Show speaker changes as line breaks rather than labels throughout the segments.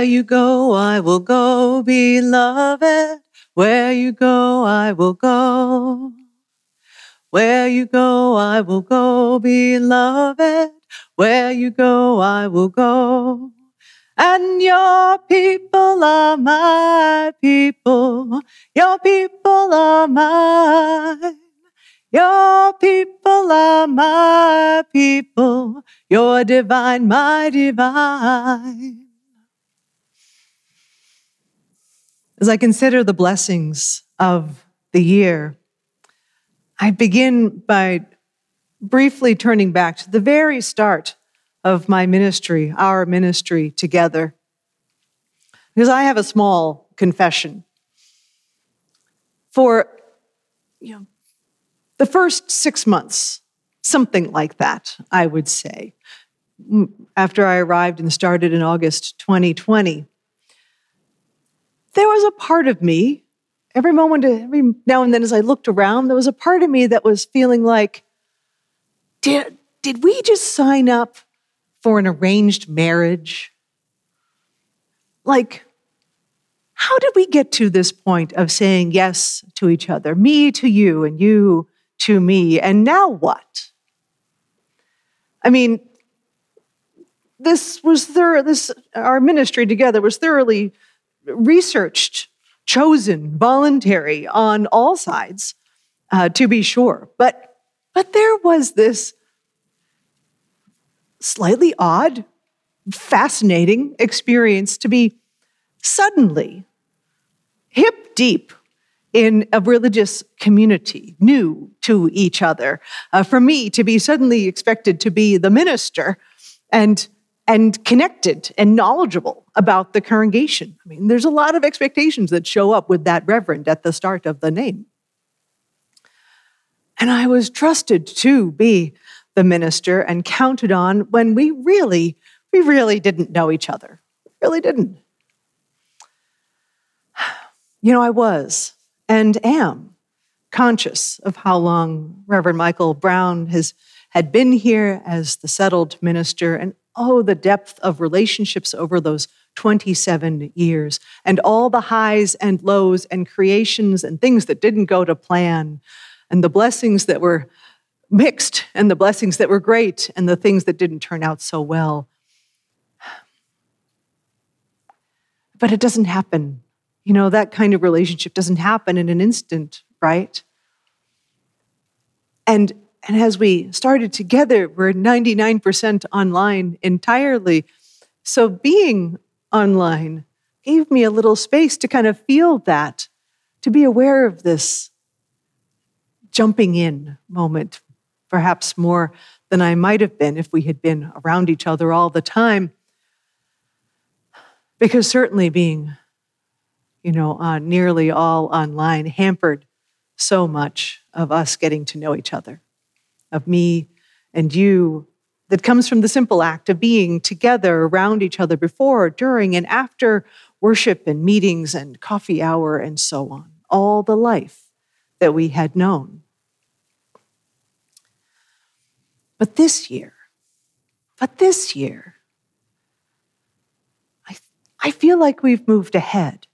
Where you go, I will go, beloved. Where you go, I will go. Where you go, I will go, beloved. Where you go, I will go. And your people are my people. Your people are mine. Your people are my people. You're divine, my divine. As I consider the blessings of the year, I begin by briefly turning back to the very start of my ministry, our ministry together. Because I have a small confession. For you know, the first six months, something like that, I would say, after I arrived and started in August 2020, there was a part of me, every moment, every now and then as I looked around, there was a part of me that was feeling like, did, did we just sign up for an arranged marriage? Like, how did we get to this point of saying yes to each other, me to you and you to me, and now what? I mean, this was thorough, this our ministry together was thoroughly researched, chosen, voluntary on all sides, uh, to be sure. But but there was this slightly odd, fascinating experience to be suddenly hip deep in a religious community, new to each other. Uh, for me to be suddenly expected to be the minister and and connected and knowledgeable about the congregation. I mean, there's a lot of expectations that show up with that reverend at the start of the name. And I was trusted to be the minister and counted on when we really, we really didn't know each other. Really didn't. You know, I was and am conscious of how long Reverend Michael Brown has had been here as the settled minister and oh the depth of relationships over those 27 years and all the highs and lows and creations and things that didn't go to plan and the blessings that were mixed and the blessings that were great and the things that didn't turn out so well. But it doesn't happen you know, that kind of relationship doesn't happen in an instant, right? And and as we started together, we're 99% online entirely. So being online gave me a little space to kind of feel that, to be aware of this jumping in moment, perhaps more than I might have been if we had been around each other all the time. Because certainly being you know, uh, nearly all online, hampered so much of us getting to know each other, of me and you, that comes from the simple act of being together around each other before, during, and after worship and meetings and coffee hour and so on. All the life that we had known. But this year, but this year, I, I feel like we've moved ahead.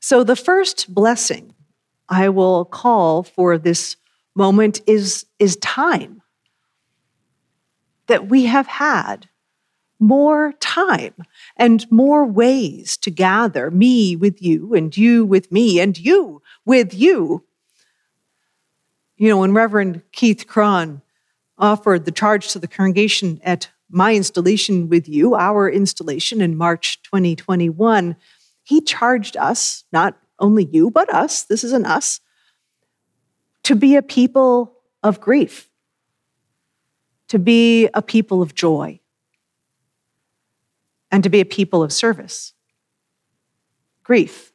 So, the first blessing I will call for this moment is, is time. That we have had more time and more ways to gather, me with you, and you with me, and you with you. You know, when Reverend Keith Kron offered the charge to the congregation at my installation with you, our installation in March 2021, he charged us, not only you, but us, this is an us, to be a people of grief, to be a people of joy, and to be a people of service. Grief,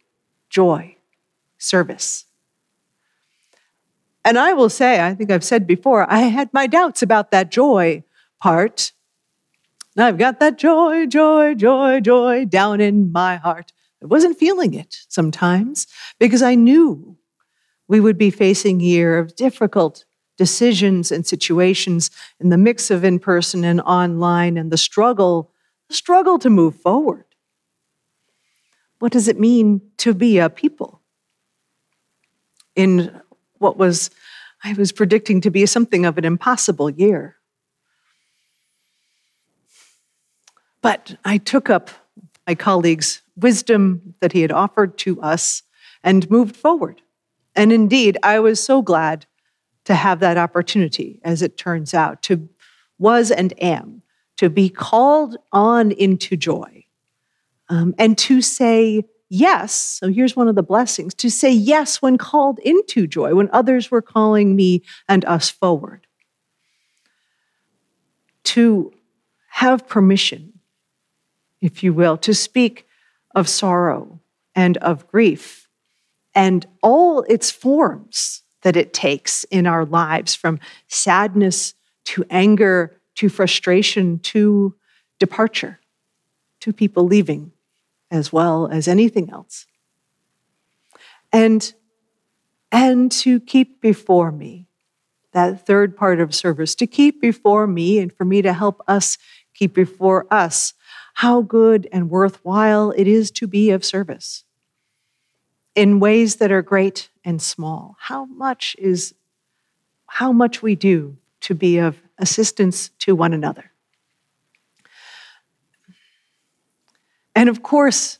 joy, service. And I will say, I think I've said before, I had my doubts about that joy part. I've got that joy, joy, joy, joy down in my heart. I wasn't feeling it sometimes because I knew we would be facing a year of difficult decisions and situations in the mix of in person and online and the struggle, the struggle to move forward. what does it mean to be a people? In what was, I was predicting to be something of an impossible year. But I took up my colleague's wisdom that he had offered to us and moved forward. And indeed, I was so glad to have that opportunity, as it turns out, to was and am, to be called on into joy um, and to say yes. So here's one of the blessings to say yes when called into joy, when others were calling me and us forward. To have permission, if you will, to speak of sorrow and of grief and all its forms that it takes in our lives from sadness to anger to frustration to departure to people leaving as well as anything else. And and to keep before me that third part of service to keep before me and for me to help us keep before us how good and worthwhile it is to be of service in ways that are great and small. How much is how much we do to be of assistance to one another. And of course,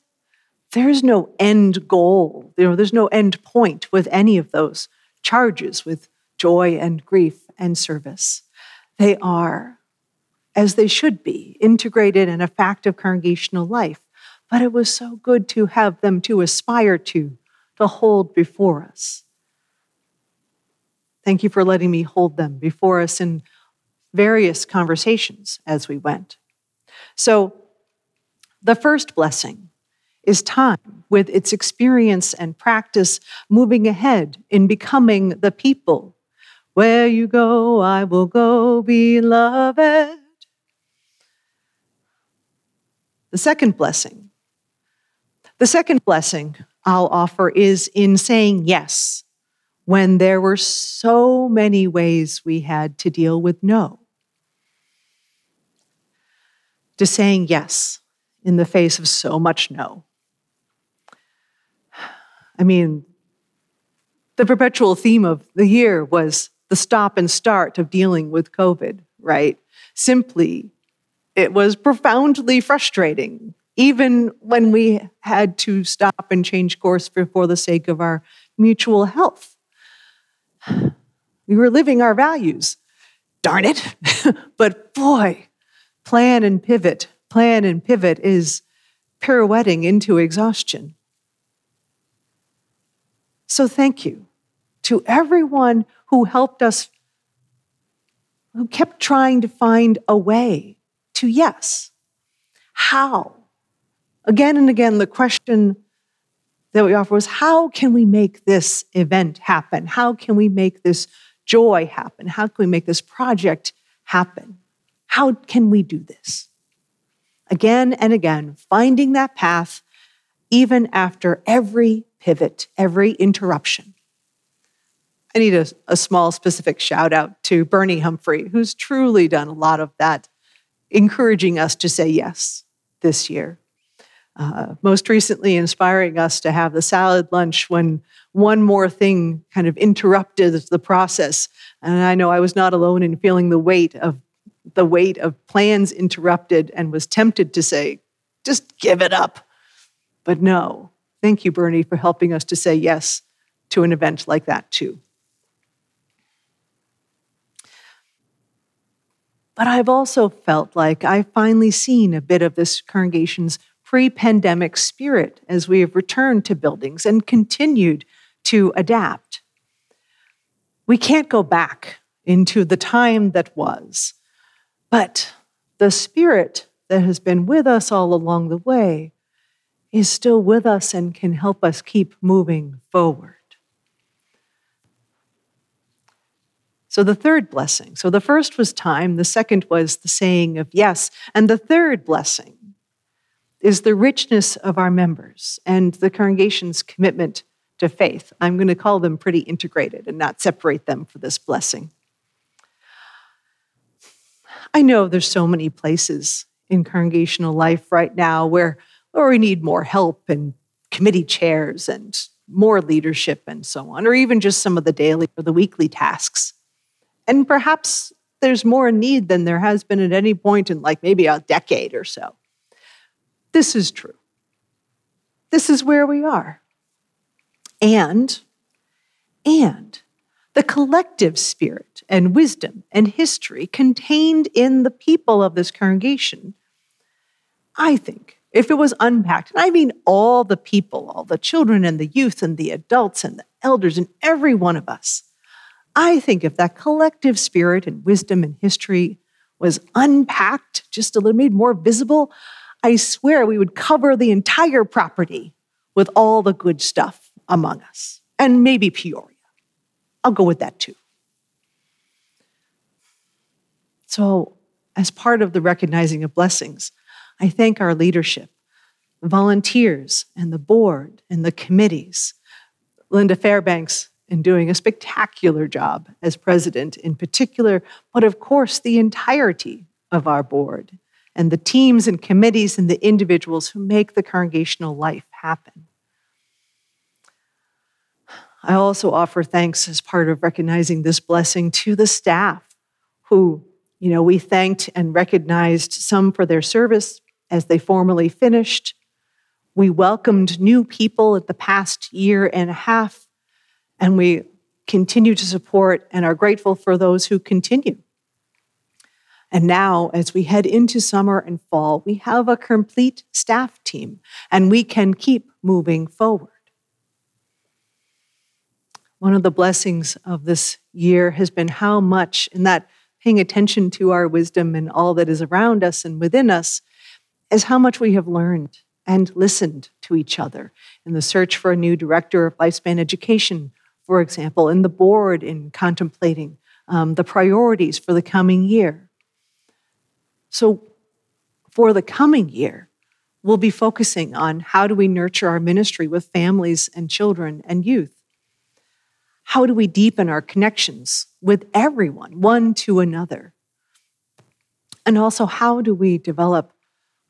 there's no end goal. You know, there's no end point with any of those charges with joy and grief and service. They are, as they should be, integrated in a fact of congregational life. But it was so good to have them to aspire to to hold before us. Thank you for letting me hold them before us in various conversations as we went. So, the first blessing is time with its experience and practice moving ahead in becoming the people. Where you go, I will go, beloved. The second blessing. The second blessing I'll offer is in saying yes when there were so many ways we had to deal with no. To saying yes in the face of so much no. I mean, the perpetual theme of the year was the stop and start of dealing with COVID, right? Simply, it was profoundly frustrating even when we had to stop and change course for, for the sake of our mutual health. We were living our values. Darn it. but boy, plan and pivot, plan and pivot is pirouetting into exhaustion. So thank you to everyone who helped us, who kept trying to find a way to yes. How? Again and again, the question that we offer was how can we make this event happen? How can we make this joy happen? How can we make this project happen? How can we do this? Again and again, finding that path even after every pivot, every interruption. I need a, a, small specific shout out to Bernie Humphrey, who's truly done a lot of that, encouraging us to say yes this year uh, most recently inspiring us to have the salad lunch when one more thing kind of interrupted the process. And I know I was not alone in feeling the weight of the weight of plans interrupted and was tempted to say, just give it up. But no, thank you, Bernie, for helping us to say yes to an event like that too. But I've also felt like I've finally seen a bit of this congregation's pre pandemic spirit as we have returned to buildings and continued to adapt. We can't go back into the time that was, but the spirit that has been with us all along the way is still with us and can help us keep moving forward. So, the third blessing. So, the first was time, the second was the saying of yes, and the third blessing is the richness of our members and the congregation's commitment to faith. I'm going to call them pretty integrated and not separate them for this blessing. I know there's so many places in congregational life right now where, where we need more help and committee chairs and more leadership and so on, or even just some of the daily or the weekly tasks. And perhaps there's more need than there has been at any point in like maybe a decade or so. This is true. This is where we are. And, and the collective spirit and wisdom and history contained in the people of this congregation, I think, if it was unpacked, and I mean all the people, all the children and the youth and the adults and the elders and every one of us, I think if that collective spirit and wisdom and history was unpacked, just a little made more visible, I swear we would cover the entire property with all the good stuff among us, and maybe Peoria. I'll go with that too. So, as part of the recognizing of blessings, I thank our leadership, volunteers, and the board and the committees. Linda Fairbanks in doing a spectacular job as president in particular, but of course, the entirety of our board and the teams and committees and the individuals who make the congregational life happen. I also offer thanks as part of recognizing this blessing to the staff who, you know, we thanked and recognized some for their service as they formally finished. We welcomed new people at the past year and a half, and we continue to support and are grateful for those who continue. And now, as we head into summer and fall, we have a complete staff team and we can keep moving forward. One of the blessings of this year has been how much, in that paying attention to our wisdom and all that is around us and within us, is how much we have learned and listened to each other in the search for a new director of lifespan education, for example, in the board in contemplating um, the priorities for the coming year so, for the coming year, we'll be focusing on how do we nurture our ministry with families and children and youth? How do we deepen our connections with everyone, one to another? And also, how do we develop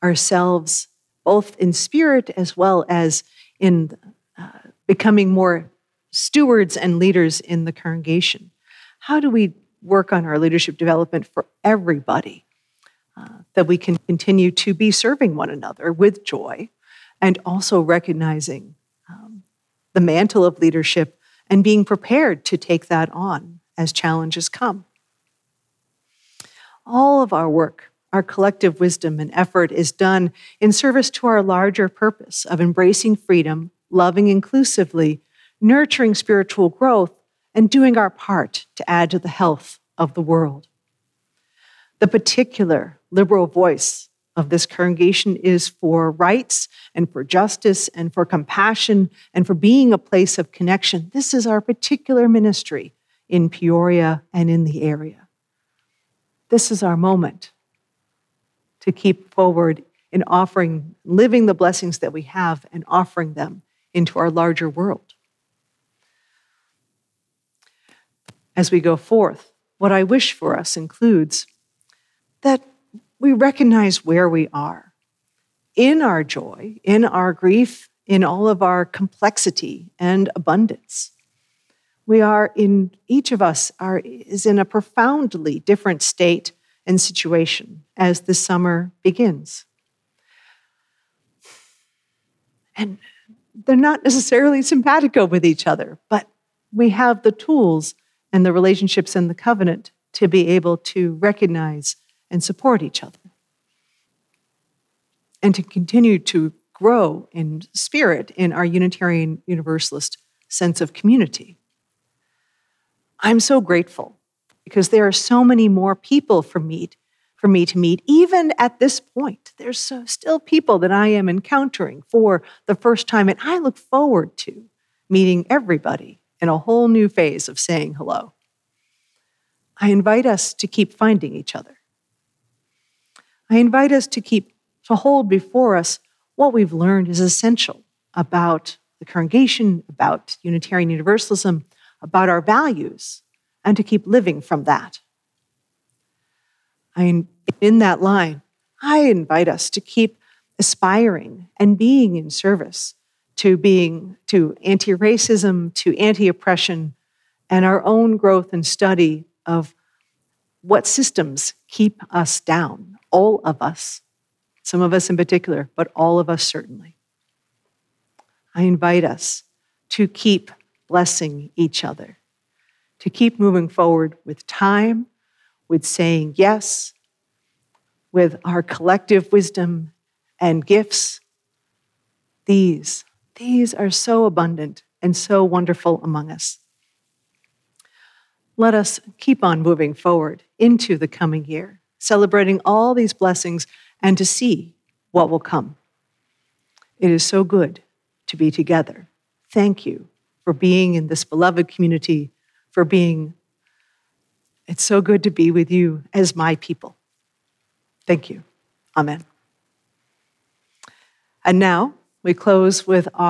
ourselves both in spirit as well as in uh, becoming more stewards and leaders in the congregation? How do we work on our leadership development for everybody? That we can continue to be serving one another with joy and also recognizing um, the mantle of leadership and being prepared to take that on as challenges come. All of our work, our collective wisdom and effort is done in service to our larger purpose of embracing freedom, loving inclusively, nurturing spiritual growth, and doing our part to add to the health of the world. The particular liberal voice of this congregation is for rights and for justice and for compassion and for being a place of connection. This is our particular ministry in Peoria and in the area. This is our moment to keep forward in offering, living the blessings that we have and offering them into our larger world. As we go forth, what I wish for us includes that we recognize where we are in our joy, in our grief, in all of our complexity and abundance. We are in, each of us are, is in a profoundly different state and situation as the summer begins. And they're not necessarily simpatico with each other, but we have the tools and the relationships and the covenant to be able to recognize and support each other. And to continue to grow in spirit in our Unitarian Universalist sense of community. I'm so grateful because there are so many more people for me, for me to meet, even at this point. There's so, still people that I am encountering for the first time, and I look forward to meeting everybody in a whole new phase of saying hello. I invite us to keep finding each other. I invite us to keep, to hold before us what we've learned is essential about the congregation, about Unitarian Universalism, about our values, and to keep living from that. I, in that line, I invite us to keep aspiring and being in service to being to anti-racism, to anti-oppression, and our own growth and study of what systems keep us down, all of us, some of us in particular, but all of us certainly. I invite us to keep blessing each other, to keep moving forward with time, with saying yes, with our collective wisdom and gifts. These, these are so abundant and so wonderful among us. Let us keep on moving forward into the coming year, celebrating all these blessings and to see what will come. It is so good to be together. Thank you for being in this beloved community, for being, it's so good to be with you as my people. Thank you. Amen. And now we close with our